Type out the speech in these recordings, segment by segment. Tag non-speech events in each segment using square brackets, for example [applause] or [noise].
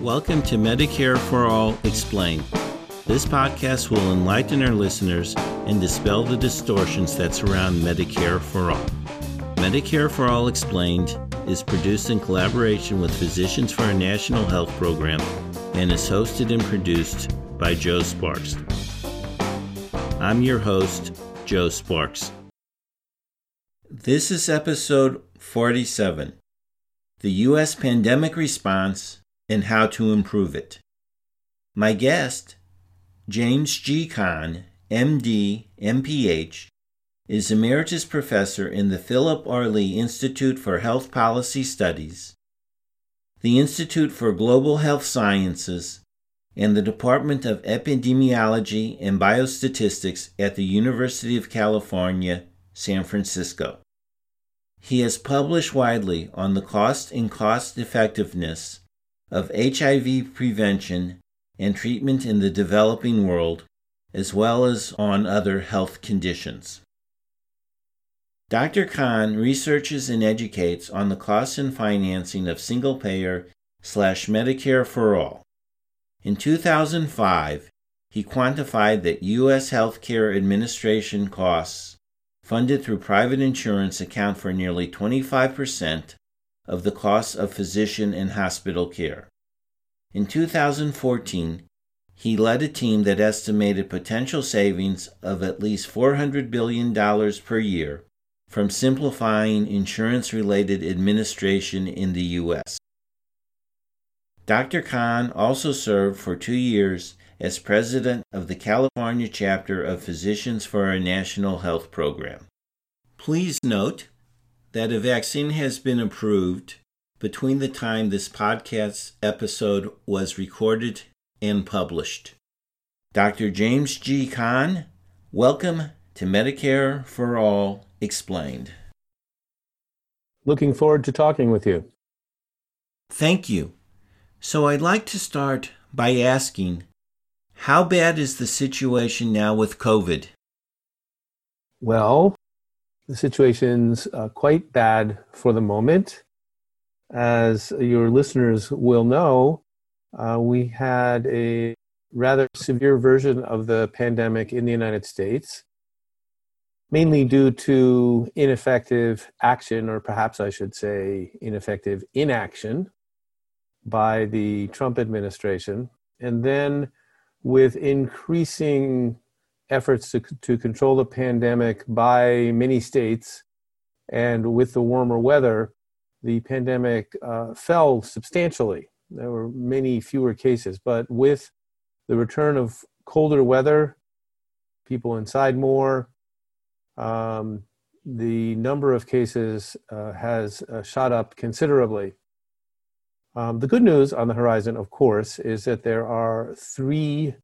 Welcome to Medicare for All Explained. This podcast will enlighten our listeners and dispel the distortions that surround Medicare for All. Medicare for All Explained is produced in collaboration with Physicians for a National Health Program and is hosted and produced by Joe Sparks. I'm your host, Joe Sparks. This is episode 47 The U.S. Pandemic Response and How to Improve It. My guest, James G. Kahn, MD, MPH, is Emeritus Professor in the Philip R. Lee Institute for Health Policy Studies, the Institute for Global Health Sciences, and the Department of Epidemiology and Biostatistics at the University of California, San Francisco. He has published widely on the cost and cost effectiveness of HIV prevention and treatment in the developing world, as well as on other health conditions. Dr. Kahn researches and educates on the cost and financing of single payer slash Medicare for all. In 2005, he quantified that U.S. healthcare administration costs funded through private insurance account for nearly 25% of the costs of physician and hospital care. In 2014, he led a team that estimated potential savings of at least $400 billion per year from simplifying insurance related administration in the U.S. Dr. Kahn also served for two years as president of the California chapter of Physicians for a National Health Program. Please note that a vaccine has been approved between the time this podcast episode was recorded and published. Dr. James G. Kahn, welcome to Medicare for All Explained. Looking forward to talking with you. Thank you. So I'd like to start by asking how bad is the situation now with COVID? Well, the situation's uh, quite bad for the moment. As your listeners will know, uh, we had a rather severe version of the pandemic in the United States, mainly due to ineffective action, or perhaps I should say ineffective inaction, by the Trump administration. And then with increasing efforts to, to control the pandemic by many states and with the warmer weather, the pandemic uh, fell substantially. There were many fewer cases, but with the return of colder weather, people inside more, um, the number of cases uh, has uh, shot up considerably. Um, the good news on the horizon, of course, is that there are three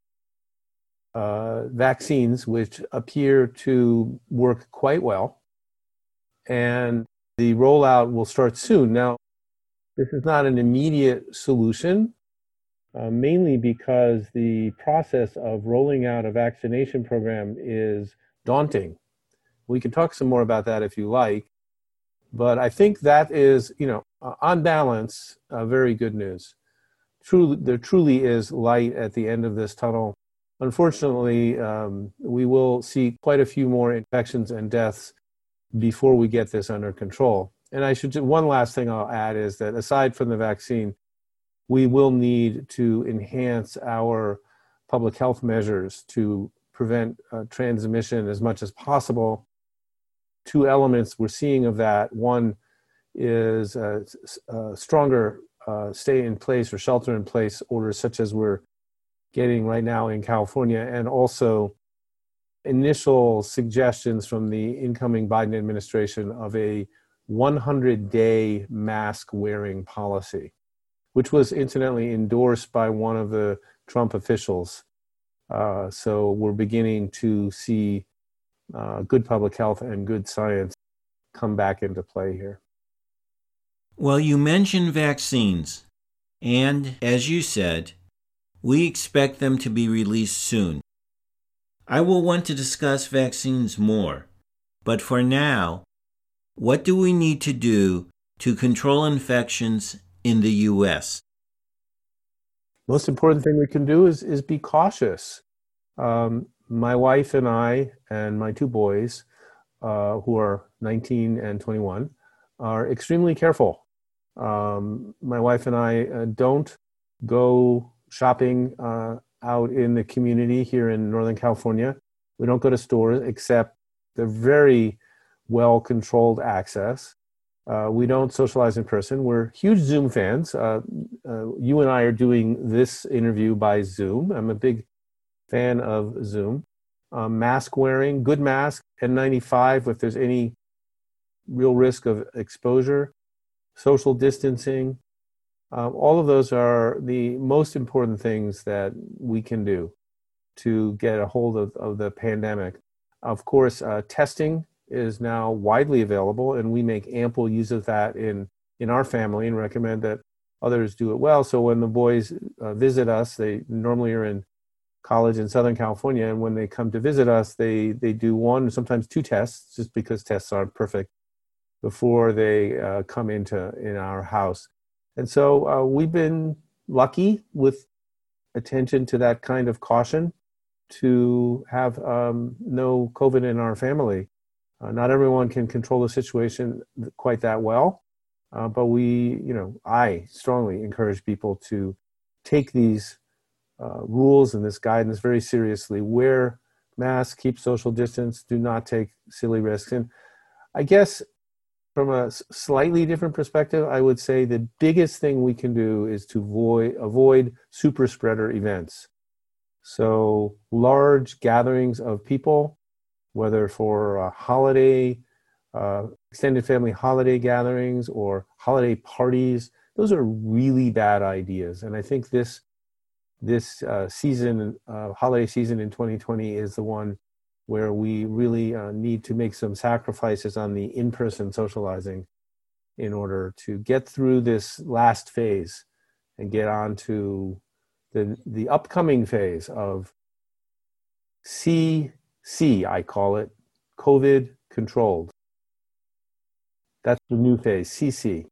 uh, vaccines which appear to work quite well. And the rollout will start soon. Now, this is not an immediate solution, uh, mainly because the process of rolling out a vaccination program is daunting. We can talk some more about that if you like. But I think that is, you know, uh, on balance, uh, very good news. Truly, there truly is light at the end of this tunnel. Unfortunately, um, we will see quite a few more infections and deaths before we get this under control. And I should one last thing I'll add is that aside from the vaccine, we will need to enhance our public health measures to prevent uh, transmission as much as possible. Two elements we're seeing of that one is a, stronger uh, stay in place or shelter in place orders, such as we're getting right now in California, and also initial suggestions from the incoming Biden administration of a 100 day mask wearing policy, which was incidentally endorsed by one of the Trump officials. Uh, so we're beginning to see uh, good public health and good science come back into play here. Well, you mentioned vaccines, and as you said, we expect them to be released soon. I will want to discuss vaccines more, but for now, what do we need to do to control infections in the U.S.? Most important thing we can do is, is be cautious. Um, my wife and I, and my two boys, uh, who are 19 and 21, are extremely careful. Um, my wife and I uh, don't go shopping uh, out in the community here in Northern California. We don't go to stores except the very well controlled access. Uh, we don't socialize in person. We're huge Zoom fans. Uh, uh, you and I are doing this interview by Zoom. I'm a big fan of Zoom. Um, mask wearing, good mask, N95 if there's any real risk of exposure, social distancing. Um, all of those are the most important things that we can do to get a hold of, of the pandemic. Of course, uh, testing is now widely available, and we make ample use of that in, in our family and recommend that others do it well. So when the boys uh, visit us, they normally are in college in Southern California, and when they come to visit us, they they do one, sometimes two tests, just because tests aren't perfect, before they uh, come into in our house. And so uh, we've been lucky with attention to that kind of caution to have um, no COVID in our family. Uh, not everyone can control the situation quite that well, uh, but we, you know, I strongly encourage people to take these uh, rules and this guidance very seriously. Wear masks, keep social distance, do not take silly risks. And I guess from a slightly different perspective, I would say the biggest thing we can do is to avoid, avoid super spreader events. So, large gatherings of people, whether for a holiday, uh, extended family holiday gatherings, or holiday parties, those are really bad ideas. And I think this this uh, season, uh, holiday season in 2020, is the one where we really uh, need to make some sacrifices on the in person socializing in order to get through this last phase and get on to the, the upcoming phase of CC, I call it, COVID controlled. That's the new phase, CC.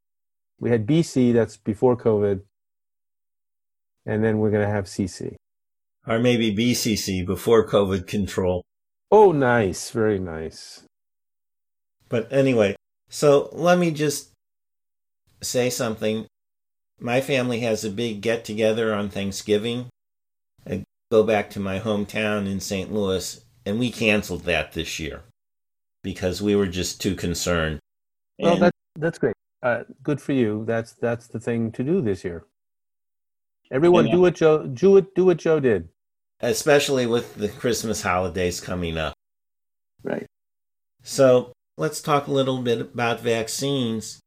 We had BC, that's before COVID and then we're going to have CC. Or maybe BCC, before COVID control. Oh, nice. Very nice. But anyway, so let me just say something. My family has a big get together on Thanksgiving. I go back to my hometown in St. Louis, and we canceled that this year because we were just too concerned. Well, and, that's that's great. Uh, good for you. That's that's the thing to do this year. Everyone do what Joe do it do what Joe did. Especially with the Christmas holidays coming up. Right. So let's talk a little bit about vaccines.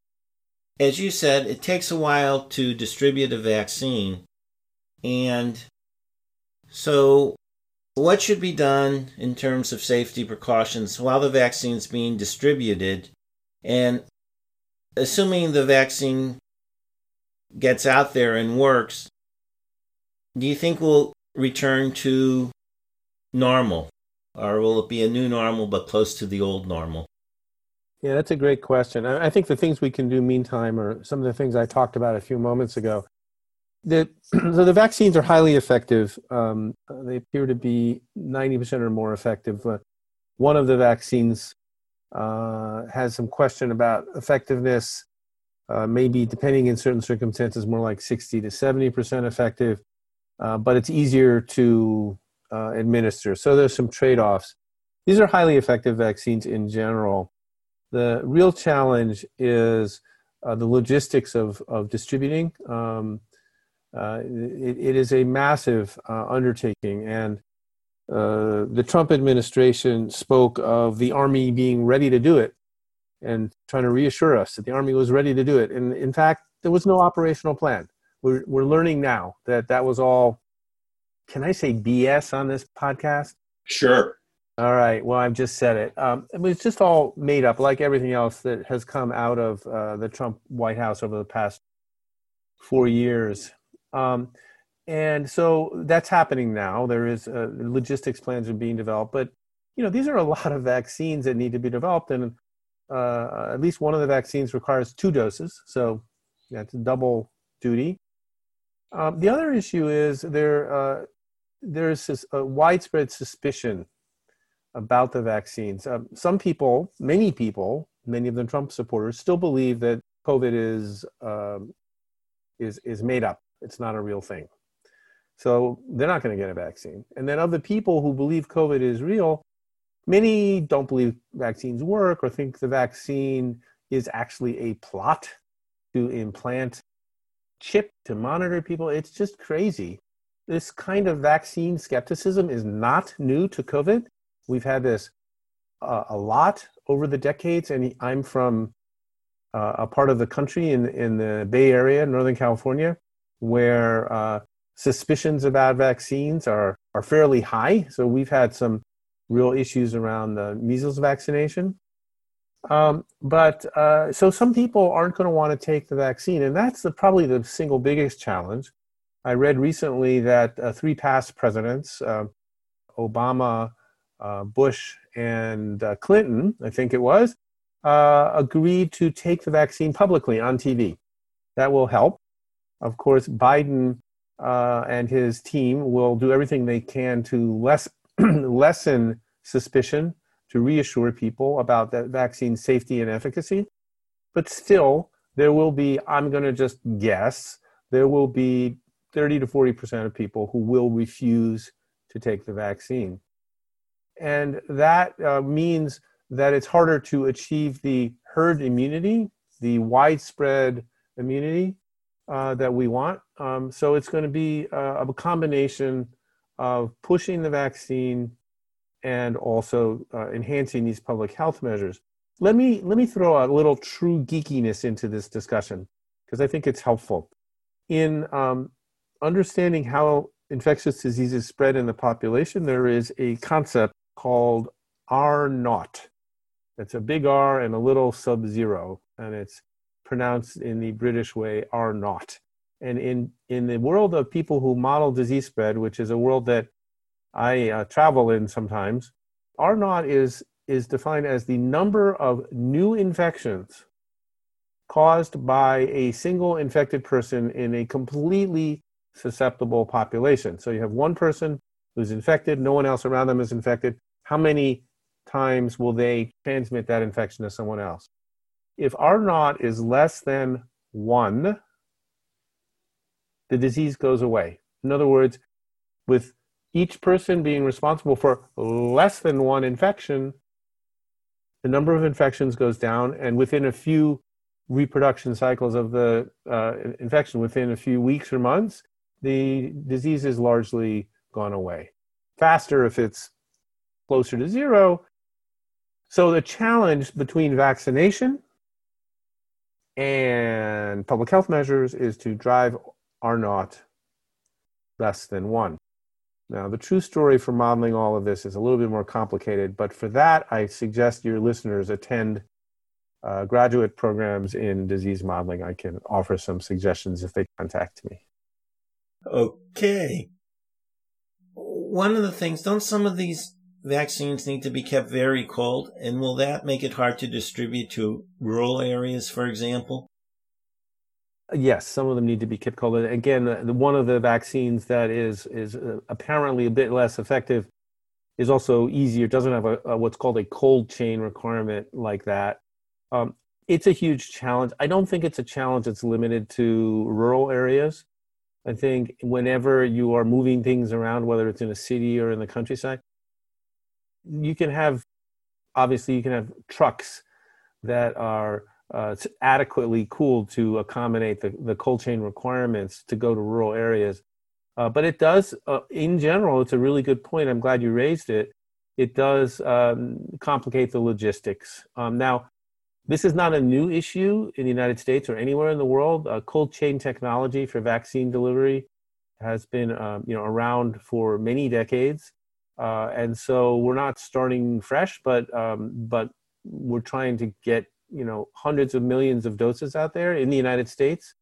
As you said, it takes a while to distribute a vaccine. And so what should be done in terms of safety precautions while the vaccine is being distributed? And assuming the vaccine gets out there and works, do you think we'll return to normal? Or will it be a new normal but close to the old normal? Yeah, that's a great question. I think the things we can do meantime are some of the things I talked about a few moments ago. The, [clears throat] so the vaccines are highly effective. Um, they appear to be 90% or more effective. Uh, one of the vaccines uh, has some question about effectiveness, uh, maybe depending in certain circumstances, more like 60 to 70% effective. Uh, but it's easier to uh, administer. So there's some trade offs. These are highly effective vaccines in general. The real challenge is uh, the logistics of, of distributing. Um, uh, it, it is a massive uh, undertaking, and the Trump administration spoke of the Army being ready to do it and trying to reassure us that the Army was ready to do it. And in fact, there was no operational plan we're we're learning now that that was all. Can I say BS on this podcast? Sure. All right. Well, I've just said it. Um, it was just all made up, like everything else that has come out of uh, the Trump White House over the past four years. Um, and so that's happening now. There is uh, logistics plans are being developed, but you know these are a [laughs] lot of vaccines that need to be developed, and uh, at least one of the vaccines requires two doses, so that's double duty. Um, the other issue is there uh, there's this, a widespread suspicion about the vaccines. Um, some people, many people, many of them Trump supporters, still believe that COVID is um, is is made up. It's not a real thing. So they're not going to get a vaccine. And then of the people who believe COVID is real, many don't believe vaccines work or think the vaccine is actually a plot to implant chip to monitor people. It's just crazy. This kind of vaccine skepticism is not new to COVID. We've had this uh, a lot over the decades, and I'm from uh, a part of the country in in the Bay Area, Northern California, where uh, suspicions about vaccines are, are fairly high. So we've had some real issues around the measles vaccination. Um, but uh, so some people aren't going to want to take the vaccine, and that's the, probably the single biggest challenge. I read recently that uh, three past presidents, uh, Obama, Bush, and uh, Clinton, I think it was, uh, agreed to take the vaccine publicly on TV. That will help. Of course, Biden uh, and his team will do everything they can to less, [clears throat] lessen suspicion, to reassure people about that vaccine safety and efficacy. But still, there will be, I'm going to just guess, there will be 30 to 40% of people who will refuse to take the vaccine. And that uh, means that it's harder to achieve the herd immunity, the widespread immunity uh, that we want. Um, so it's going to be uh, a combination of pushing the vaccine and also uh, enhancing these public health measures. Let me let me throw a little true geekiness into this discussion because I think it's helpful in um, understanding how infectious diseases spread in the population. There is a concept called R naught. It's a big R and a little sub zero, and it's pronounced in the British way R naught. And in, in the world of people who model disease spread, which is a world that I uh, travel in sometimes, R naught is, is defined as the number of new infections caused by a single infected person in a completely susceptible population. So you have one person who's infected, no one else around them is infected. How many times will they transmit that infection to someone else? If R naught is less than one, the disease goes away. In other words, with each person being responsible for less than one infection, the number of infections goes down, and within a few reproduction cycles of the uh, infection, within a few weeks or months, the disease is largely gone away. Faster if it's closer to zero. So the challenge between vaccination and public health measures is to drive R naught less than one. Now, the true story for modeling all of this is a little bit more complicated, but for that, I suggest your listeners attend uh, graduate programs in disease modeling. I can offer some suggestions if they contact me. Okay. One of the things, don't some of these vaccines need to be kept very cold? And will that make it hard to distribute to rural areas, for example? Yes, some of them need to be kept cold. Again, one of the vaccines that is is uh, apparently a bit less effective is also easier. Doesn't have a, a what's called a cold chain requirement like that. Um, it's a huge challenge. I don't think it's a challenge that's limited to rural areas. I think whenever you are moving things around, whether it's in a city or in the countryside, you can have obviously you can have trucks that are uh, it's adequately cooled to accommodate the, the cold chain requirements to go to rural areas. Uh, but it does, uh, in general, it's a really good point. I'm glad you raised it. It does um, complicate the logistics. Um, now, this is not a new issue in the United States or anywhere in the world. Uh, cold chain technology for vaccine delivery has been, um, you know, around for many decades. Uh, and so we're not starting fresh, but um, but we're trying to get you know hundreds of millions of doses out there in the United States,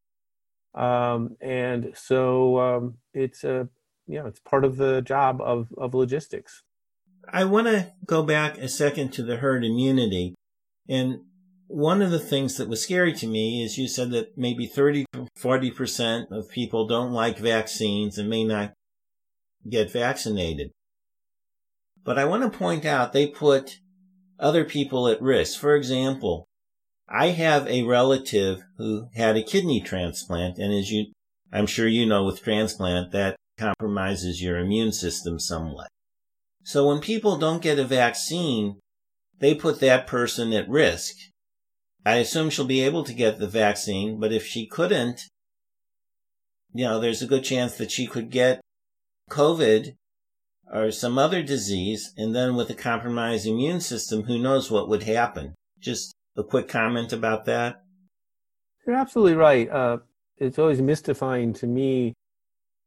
um, and so um, it's a you know it's part of the job of of logistics. I want to go back a second to the herd immunity, and one of the things that was scary to me is you said that maybe 30 to 40% of people don't like vaccines and may not get vaccinated. But I want to point out they put other people at risk. For example, I have a relative who had a kidney transplant, and as you, I'm sure you know with transplant, that compromises your immune system somewhat. So when people don't get a vaccine, they put that person at risk. I assume she'll be able to get the vaccine, but if she couldn't, you know, there's a good chance that she could get COVID or some other disease, and then with a compromised immune system, who knows what would happen. Just a quick comment about that. You're absolutely right. Uh, it's always mystifying to me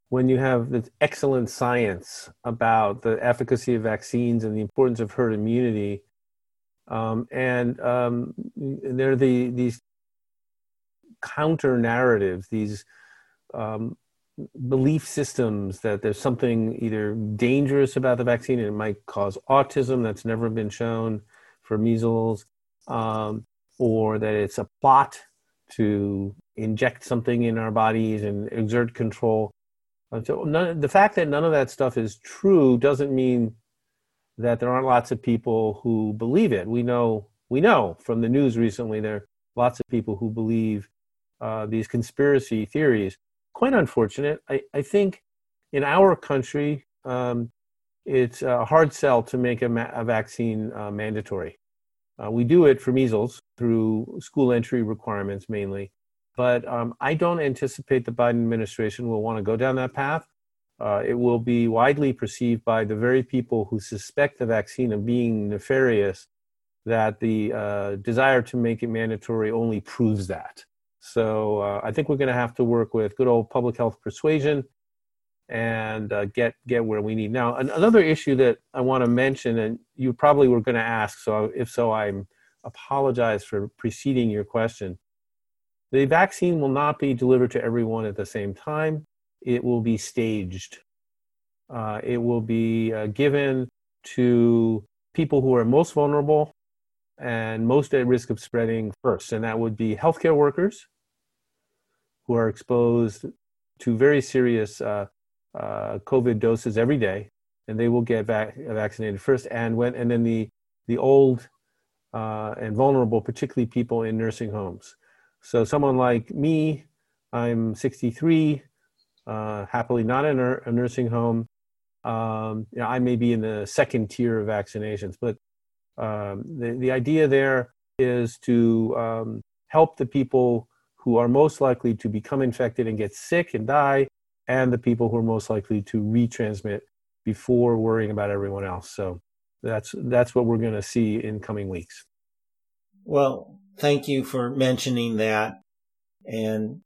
when you have this excellent science about the efficacy of vaccines and the importance of herd immunity. Um, and um, there are the, these counter narratives, these um, belief systems that there's something either dangerous about the vaccine and it might cause autism that's never been shown for measles, um, or that it's a plot to inject something in our bodies and exert control. So none, the fact that none of that stuff is true doesn't mean that there aren't lots of people who believe it. We know we know from the news recently there are lots of people who believe uh, these conspiracy theories quite unfortunate. I, I think in our country, um, it's a hard sell to make a, ma- a vaccine uh, mandatory. Uh, we do it for measles through school entry requirements mainly, but um, I don't anticipate the Biden administration will want to go down that path. Uh, it will be widely perceived by the very people who suspect the vaccine of being nefarious that the uh, desire to make it mandatory only proves that. So uh, I think we're going to have to work with good old public health persuasion and uh, get get where we need. Now, an- another issue that I want to mention, and you probably were going to ask, so if so, I apologize for preceding your question. The vaccine will not be delivered to everyone at the same time. It will be staged. Uh, it will be uh, given to people who are most vulnerable and most at risk of spreading first, and that would be healthcare workers who are exposed to very serious uh, uh, COVID doses every day, and they will get vac- vaccinated first. And when and then the the old uh, and vulnerable, particularly people in nursing homes. So someone like me, I'm 63, uh, happily not in a, nursing home. Um, you know, I may be in the second tier of vaccinations, but um, the, the idea there is to um, help the people who are most likely to become infected and get sick and die, and the people who are most likely to retransmit before worrying about everyone else. So that's that's what we're going to see in coming weeks. Well, thank you for mentioning that, and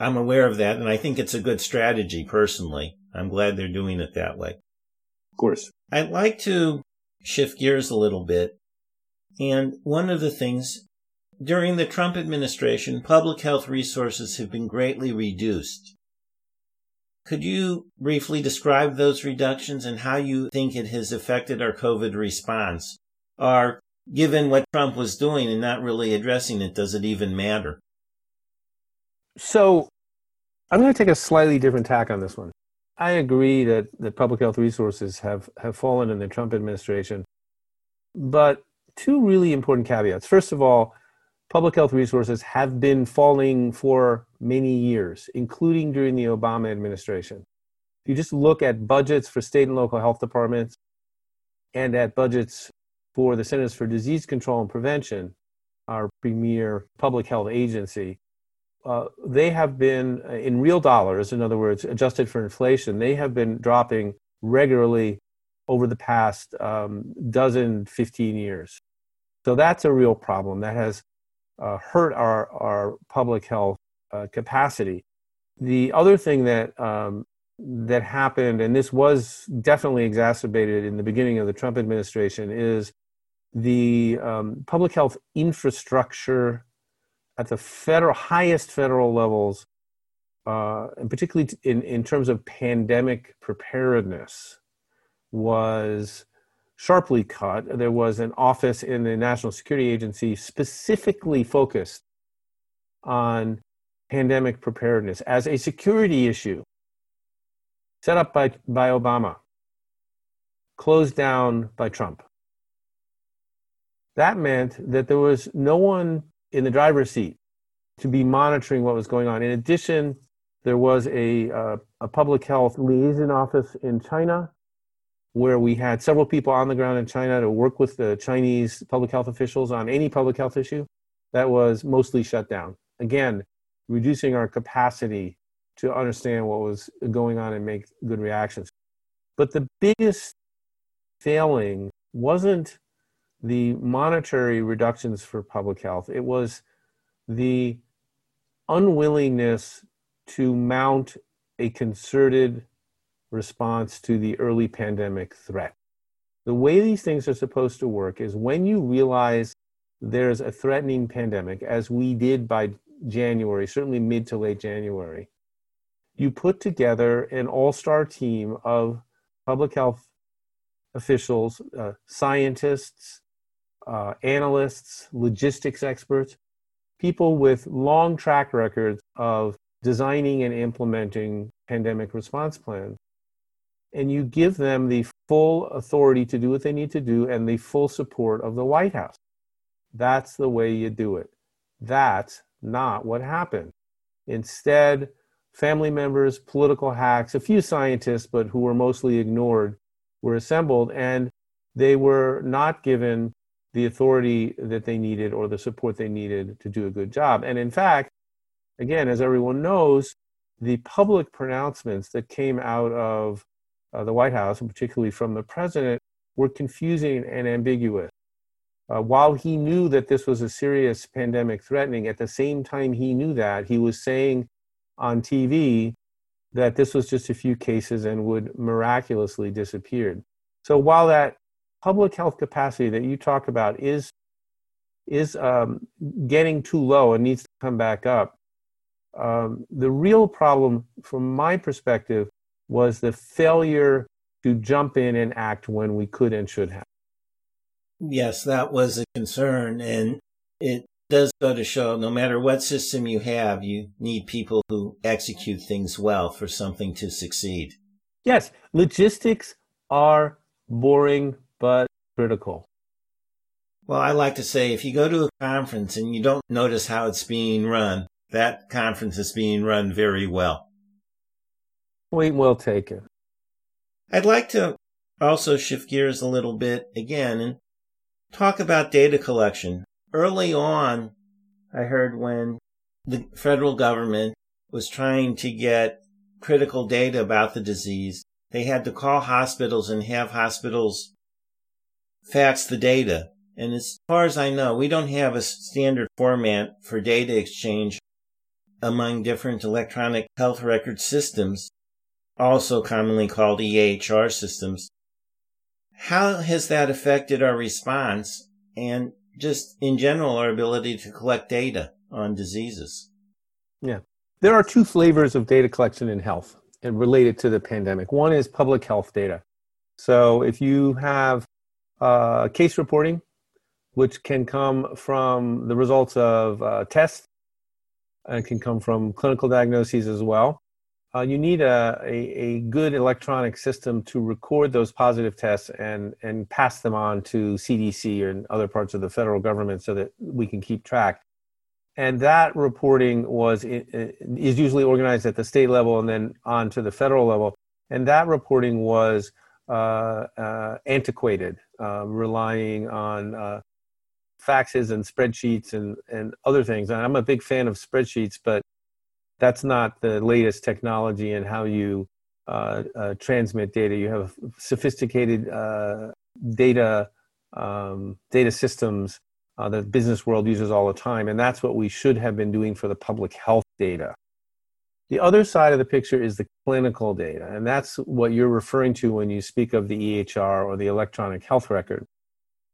I'm aware of that, and I think it's a good strategy. Personally, I'm glad they're doing it that way. Of course, I'd like to shift gears a little bit, and one of the things during the Trump administration, public health resources have been greatly reduced. Could you briefly describe those reductions and how you think it has affected our COVID response? Or, given what Trump was doing and not really addressing it, does it even matter? So, I'm going to take a slightly different tack on this one. I agree that the public health resources have, have fallen in the Trump administration, but two really important caveats. First of all, public health resources have been falling for many years, including during the Obama administration. If you just look at budgets for state and local health departments and at budgets for the Centers for Disease Control and Prevention, our premier public health agency, uh, they have been, uh, in real dollars, in other words, adjusted for inflation, they have been dropping regularly over the past um, dozen, 15 years. So that's a real problem that has uh, hurt our, our public health uh, capacity. The other thing that um, that happened, and this was definitely exacerbated in the beginning of the Trump administration, is the um, public health infrastructure at the federal highest federal levels, uh, and particularly in, in terms of pandemic preparedness, was sharply cut. There was an office in the National Security Agency specifically focused on pandemic preparedness as a security issue, set up by, by Obama, closed down by Trump. That meant that there was no one in the driver's seat to be monitoring what was going on. In addition, there was a, uh, a public health liaison office in China where we had several people on the ground in China to work with the Chinese public health officials on any public health issue that was mostly shut down. Again, reducing our capacity to understand what was going on and make good reactions. But the biggest failing wasn't the monetary reductions for public health, it was the unwillingness to mount a concerted response to the early pandemic threat. The way these things are supposed to work is when you realize there's a threatening pandemic, as we did by January, certainly mid to late January, you put together an all star team of public health officials, uh, scientists, uh, analysts, logistics experts, people with long track records of designing and implementing pandemic response plans and you give them the full authority to do what they need to do and the full support of the White House. That's the way you do it. That's not what happened. Instead, family members, political hacks, a few scientists, but who were mostly ignored, were assembled and they were not given the authority that they needed or the support they needed to do a good job. And in fact, again, as everyone knows, the public pronouncements that came out of uh, the White House, and particularly from the president, were confusing and ambiguous. Uh, while he knew that this was a serious pandemic threatening, at the same time he knew that, he was saying on TV that this was just a few cases and would miraculously disappear. So while that public health capacity that you talk about is is um, getting too low and needs to come back up, um, the real problem, from my perspective, was the failure to jump in and act when we could and should have. Yes, that was a concern. And it does go to show no matter what system you have, you need people who execute things well for something to succeed. Yes, logistics are boring but critical. Well, I like to say if you go to a conference and you don't notice how it's being run, that conference is being run very well. Point well taken. I'd like to also shift gears a little bit again and talk about data collection. Early on, I heard when the federal government was trying to get critical data about the disease, they had to call hospitals and have hospitals fax the data. And as far as I know, we don't have a standard format for data exchange among different electronic health record systems also commonly called EHR systems. How has that affected our response and just in general our ability to collect data on diseases? Yeah. There are two flavors of data collection in health and related to the pandemic. One is public health data. So if you have uh, case reporting, which can come from the results of uh, tests, and can come from clinical diagnoses as well uh, you need a, a, a, good electronic system to record those positive tests and, and pass them on to CDC and other parts of the federal government so that we can keep track. And that reporting was is usually organized at the state level and then on to the federal level. And that reporting was uh, uh, antiquated, uh, relying on uh, faxes and spreadsheets and, and other things. And I'm a big fan of spreadsheets, but that's not the latest technology and how you uh, uh, transmit data. You have sophisticated uh, data um, data systems uh, that the business world uses all the time, and that's what we should have been doing for the public health data. The other side of the picture is the clinical data, and that's what you're referring to when you speak of the EHR or the electronic health record.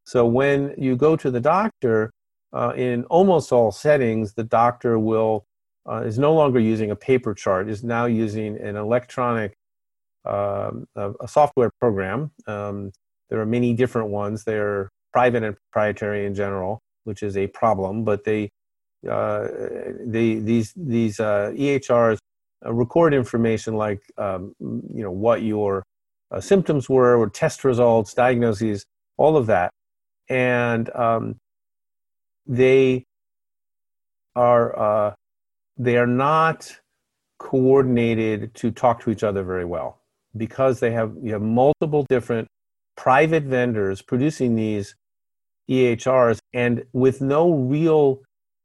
So when you go to the doctor, uh, in almost all settings, the doctor will uh, is no longer using a paper chart, is now using an electronic, um, a, a, software program um, There are many different ones. They're private and proprietary in general, which is a problem. But they, uh, they these these uh, EHRs uh, record information like um, you know what your uh, symptoms were, or test results, diagnoses, all of that, and um, they are uh, they are not coordinated to talk to each other very well because they have you have multiple different private vendors producing these EHRs and with no real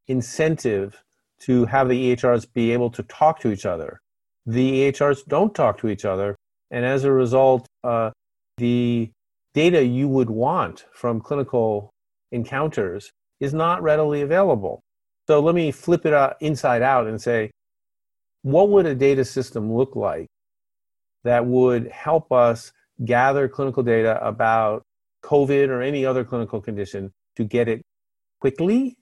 incentive to have the EHRs be able to talk to each other. The EHRs don't talk to each other, and as a result, uh, the data you would want from clinical encounters is not readily available. So let me flip it out inside out and say, what would a data system look like that would help us gather clinical data about COVID or any other clinical condition to get it quickly,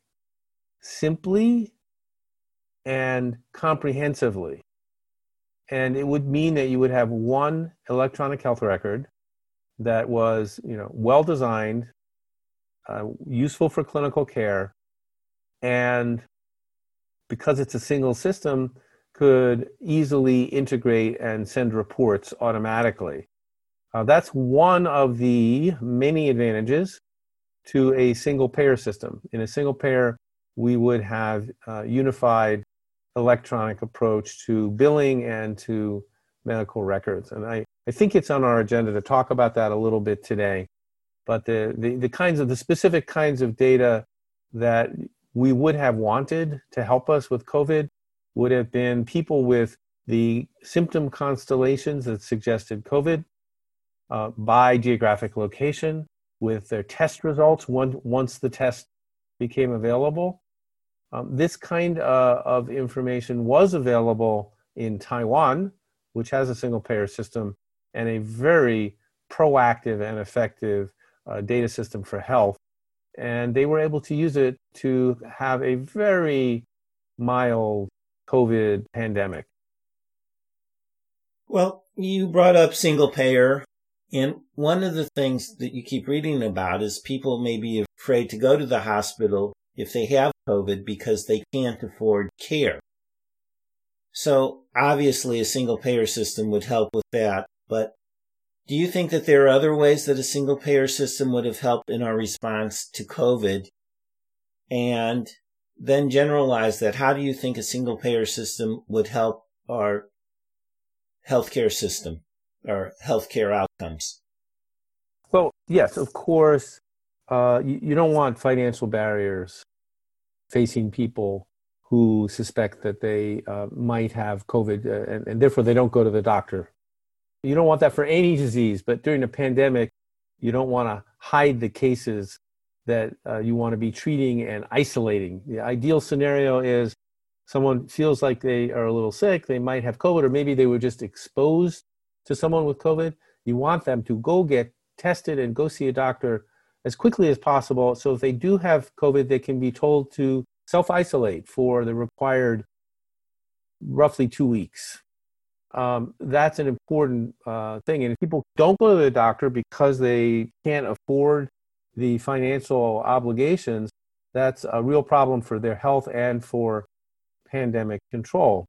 simply, and comprehensively. And it would mean that you would have one electronic health record that was, you know, well designed, uh, useful for clinical care, and because it's a single system, could easily integrate and send reports automatically. Uh, that's one of the many advantages to a single payer system. In a single payer, we would have a unified electronic approach to billing and to medical records. And I, I think it's on our agenda to talk about that a little bit today. But the, the, the kinds of the specific kinds of data that we would have wanted to help us with COVID would have been people with the symptom constellations that suggested COVID uh, by geographic location with their test results one, once the test became available. Um, this kind uh, of information was available in Taiwan, which has a single payer system and a very proactive and effective uh, data system for health. And they were able to use it to have a very mild COVID pandemic. Well, you brought up single payer. And one of the things that you keep reading about is people may be afraid to go to the hospital if they have COVID because they can't afford care. So obviously a single payer system would help with that. But do you think that there are other ways that a single payer system would have helped in our response to COVID? And then generalize that. How do you think a single payer system would help our healthcare system or healthcare outcomes? Well, yes, of course. Uh, you, you don't want financial barriers facing people who suspect that they uh, might have COVID uh, and, and, therefore they don't go to the doctor. You don't want that for any disease, but during a pandemic, you don't want to hide the cases that uh, you want to be treating and isolating. The ideal scenario is someone feels like they are a little sick, they might have COVID, or maybe they were just exposed to someone with COVID. You want them to go get tested and go see a doctor as quickly as possible. So if they do have COVID, they can be told to self isolate for the required roughly two weeks. Um, that's an important uh, thing. And if people don't go to the doctor because they can't afford the financial obligations, that's a real problem for their health and for pandemic control.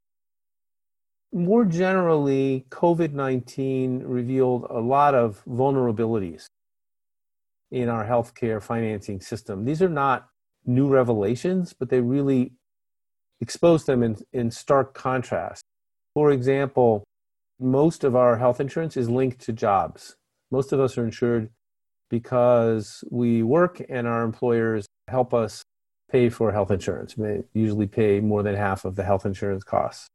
More generally, COVID 19 revealed a lot of vulnerabilities in our healthcare financing system. These are not new revelations, but they really expose them in, in stark contrast. For example, most of our health insurance is linked to jobs. Most of us are insured because we work and our employers help us pay for health insurance. We usually pay more than half of the health insurance costs.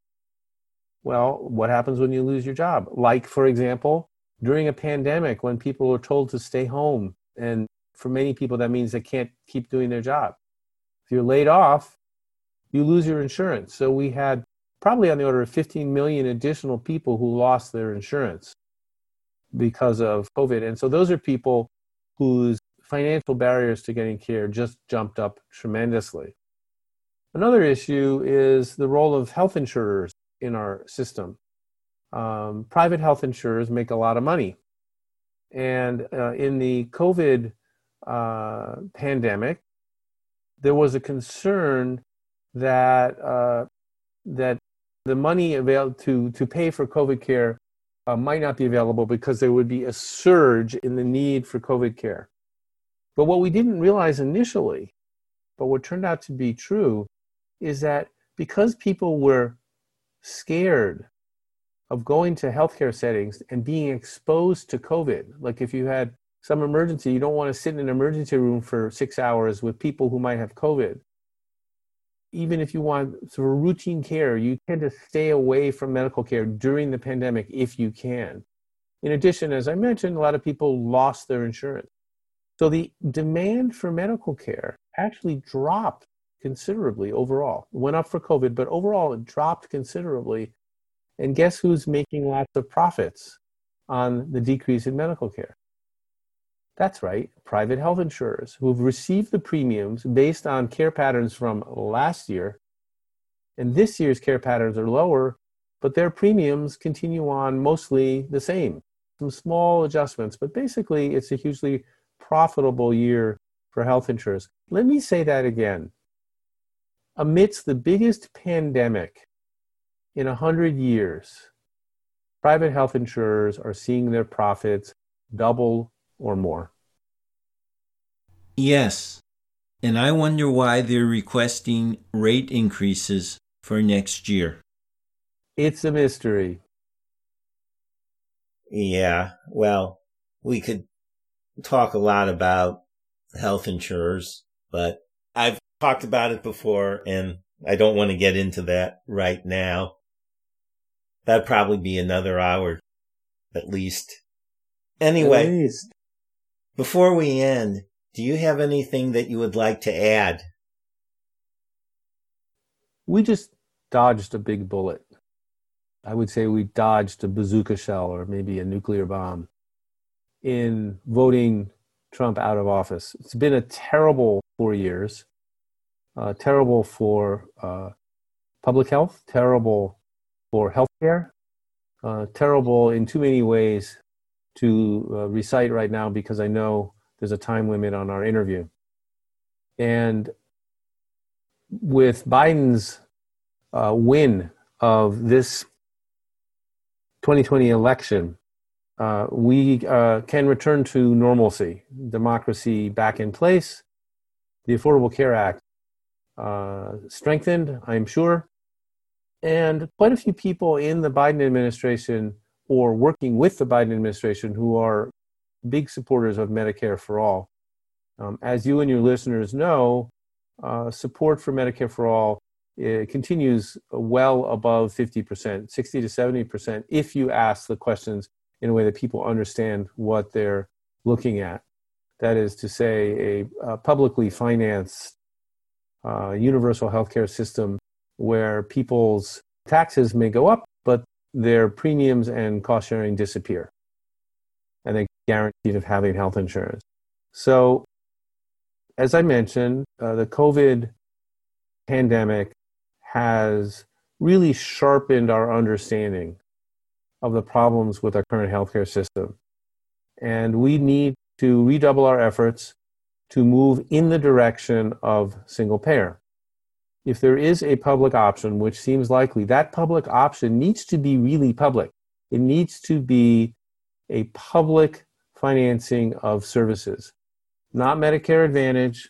Well, what happens when you lose your job? Like, for example, during a pandemic when people are told to stay home. And for many people, that means they can't keep doing their job. If you're laid off, you lose your insurance. So we had probably on the order of 15 million additional people who lost their insurance because of COVID. And so those are people whose financial barriers to getting care just jumped up tremendously. Another issue is the role of health insurers in our system. Um, private health insurers make a lot of money. And uh, in the COVID uh, pandemic, there was a concern that uh, that the money available to to pay for COVID care uh, might not be available because there would be a surge in the need for COVID care. But what we didn't realize initially, but what turned out to be true, is that because people were scared of going to healthcare settings and being exposed to COVID, like if you had some emergency, you don't want to sit in an emergency room for six hours with people who might have COVID even if you want sort of routine care, you tend to stay away from medical care during the pandemic if you can. In addition, as I mentioned, a lot of people lost their insurance. So the demand for medical care actually dropped considerably overall. It went up for COVID, but overall it dropped considerably. And guess who's making lots of profits on the decrease in medical care? That's right, private health insurers who've received the premiums based on care patterns from last year. And this year's care patterns are lower, but their premiums continue on mostly the same. Some small adjustments, but basically it's a hugely profitable year for health insurers. Let me say that again. Amidst the biggest pandemic in 100 years, private health insurers are seeing their profits double or more. Yes, and I wonder why they're requesting rate increases for next year. It's a mystery. Yeah, well, we could talk a lot about health insurers, but I've talked about it before and I don't want to get into that right now. That'd probably be another hour at least. Anyway, at least. Before we end, do you have anything that you would like to add? We just dodged a big bullet. I would say we dodged a bazooka shell or maybe a nuclear bomb in voting Trump out of office. It's been a terrible four years, uh, terrible for uh, public health, terrible for healthcare, uh, terrible in too many ways to uh, recite right now because I know there's a time limit on our interview. And with Biden's uh, win of this 2020 election, uh, we uh, can return to normalcy, democracy back in place, the Affordable Care Act uh, strengthened, I'm sure, and quite a few people in the Biden administration or working with the Biden administration who are big supporters of Medicare for all. Um, as you and your listeners know, uh, support for Medicare for all continues well above 50%, 60 to 70%, if you ask the questions in a way that people understand what they're looking at. That is to say, a, a publicly financed uh, universal healthcare system where people's taxes may go up, their premiums and cost sharing disappear. And they're guaranteed of having health insurance. So, as I mentioned, uh, the COVID pandemic has really sharpened our understanding of the problems with our current healthcare system. And we need to redouble our efforts to move in the direction of single payer. If there is a public option, which seems likely, that public option needs to be really public. It needs to be a public financing of services, not Medicare Advantage,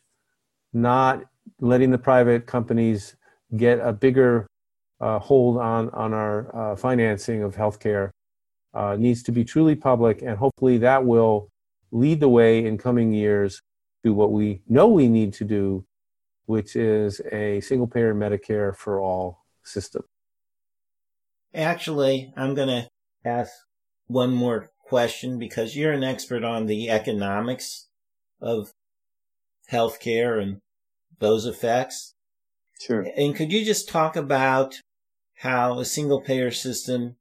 not letting the private companies get a bigger uh, hold on, on our uh, financing of healthcare. Uh, needs to be truly public, and hopefully that will lead the way in coming years to what we know we need to do, which is a single payer Medicare for all system. Actually, I'm going to ask one more question because you're an expert on the economics of healthcare and those effects. Sure. And could you just talk about how a single payer system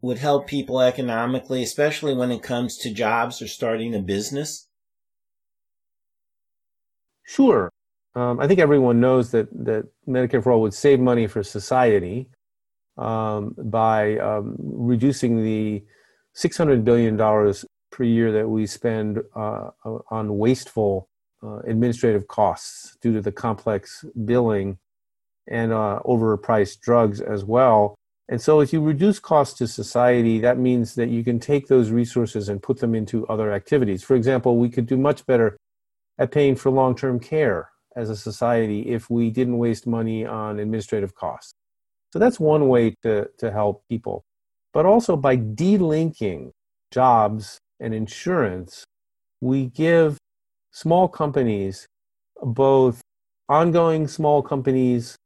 would help people economically, especially when it comes to jobs or starting a business? Sure. Um, I think everyone knows that, that Medicare for All would save money for society um, by um, reducing the $600 billion per year that we spend uh, on wasteful uh, administrative costs due to the complex billing and uh, overpriced drugs as well. And so, if you reduce costs to society, that means that you can take those resources and put them into other activities. For example, we could do much better at paying for long term care as a society if we didn't waste money on administrative costs. So, that's one way to, to help people. But also by delinking jobs and insurance, we give small companies, both ongoing small companies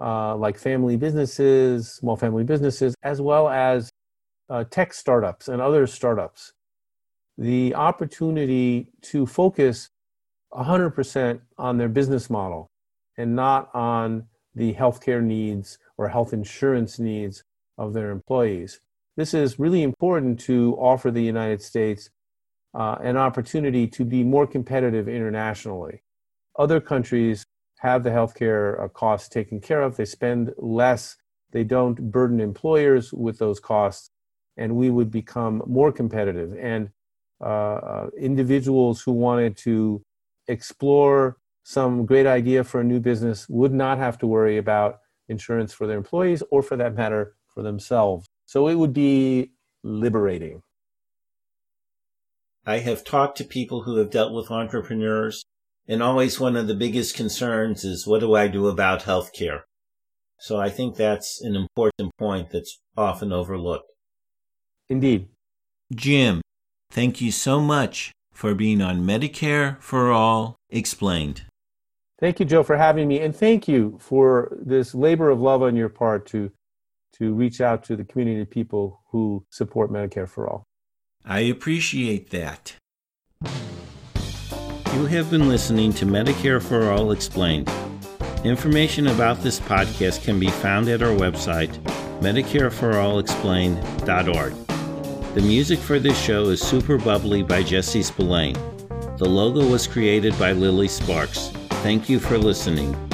uh, like family businesses, small family businesses, as well as uh, tech startups and other startups, the opportunity to focus 100% on their business model and not on the healthcare needs or health insurance needs of their employees. This is really important to offer the United States uh, an opportunity to be more competitive internationally. Other countries have the healthcare uh, costs taken care of. They spend less. They don't burden employers with those costs, and we would become more competitive. And uh, uh, individuals who wanted to explore some great idea for a new business would not have to worry about insurance for their employees or, for that matter, for themselves. So it would be liberating. I have talked to people who have dealt with entrepreneurs and always one of the biggest concerns is what do I do about healthcare? So I think that's an important point that's often overlooked. Indeed. Jim, thank you so much for being on Medicare for All Explained. Thank you, Joe, for having me. And thank you for this labor of love on your part to, to reach out to the community of people who support Medicare for All. I appreciate that. You have been listening to Medicare for All Explained. Information about this podcast can be found at our website, MedicareForAllExplained.org. The music for this show is Super Bubbly by Jesse Spillane. The logo was created by Lily Sparks. Thank you for listening.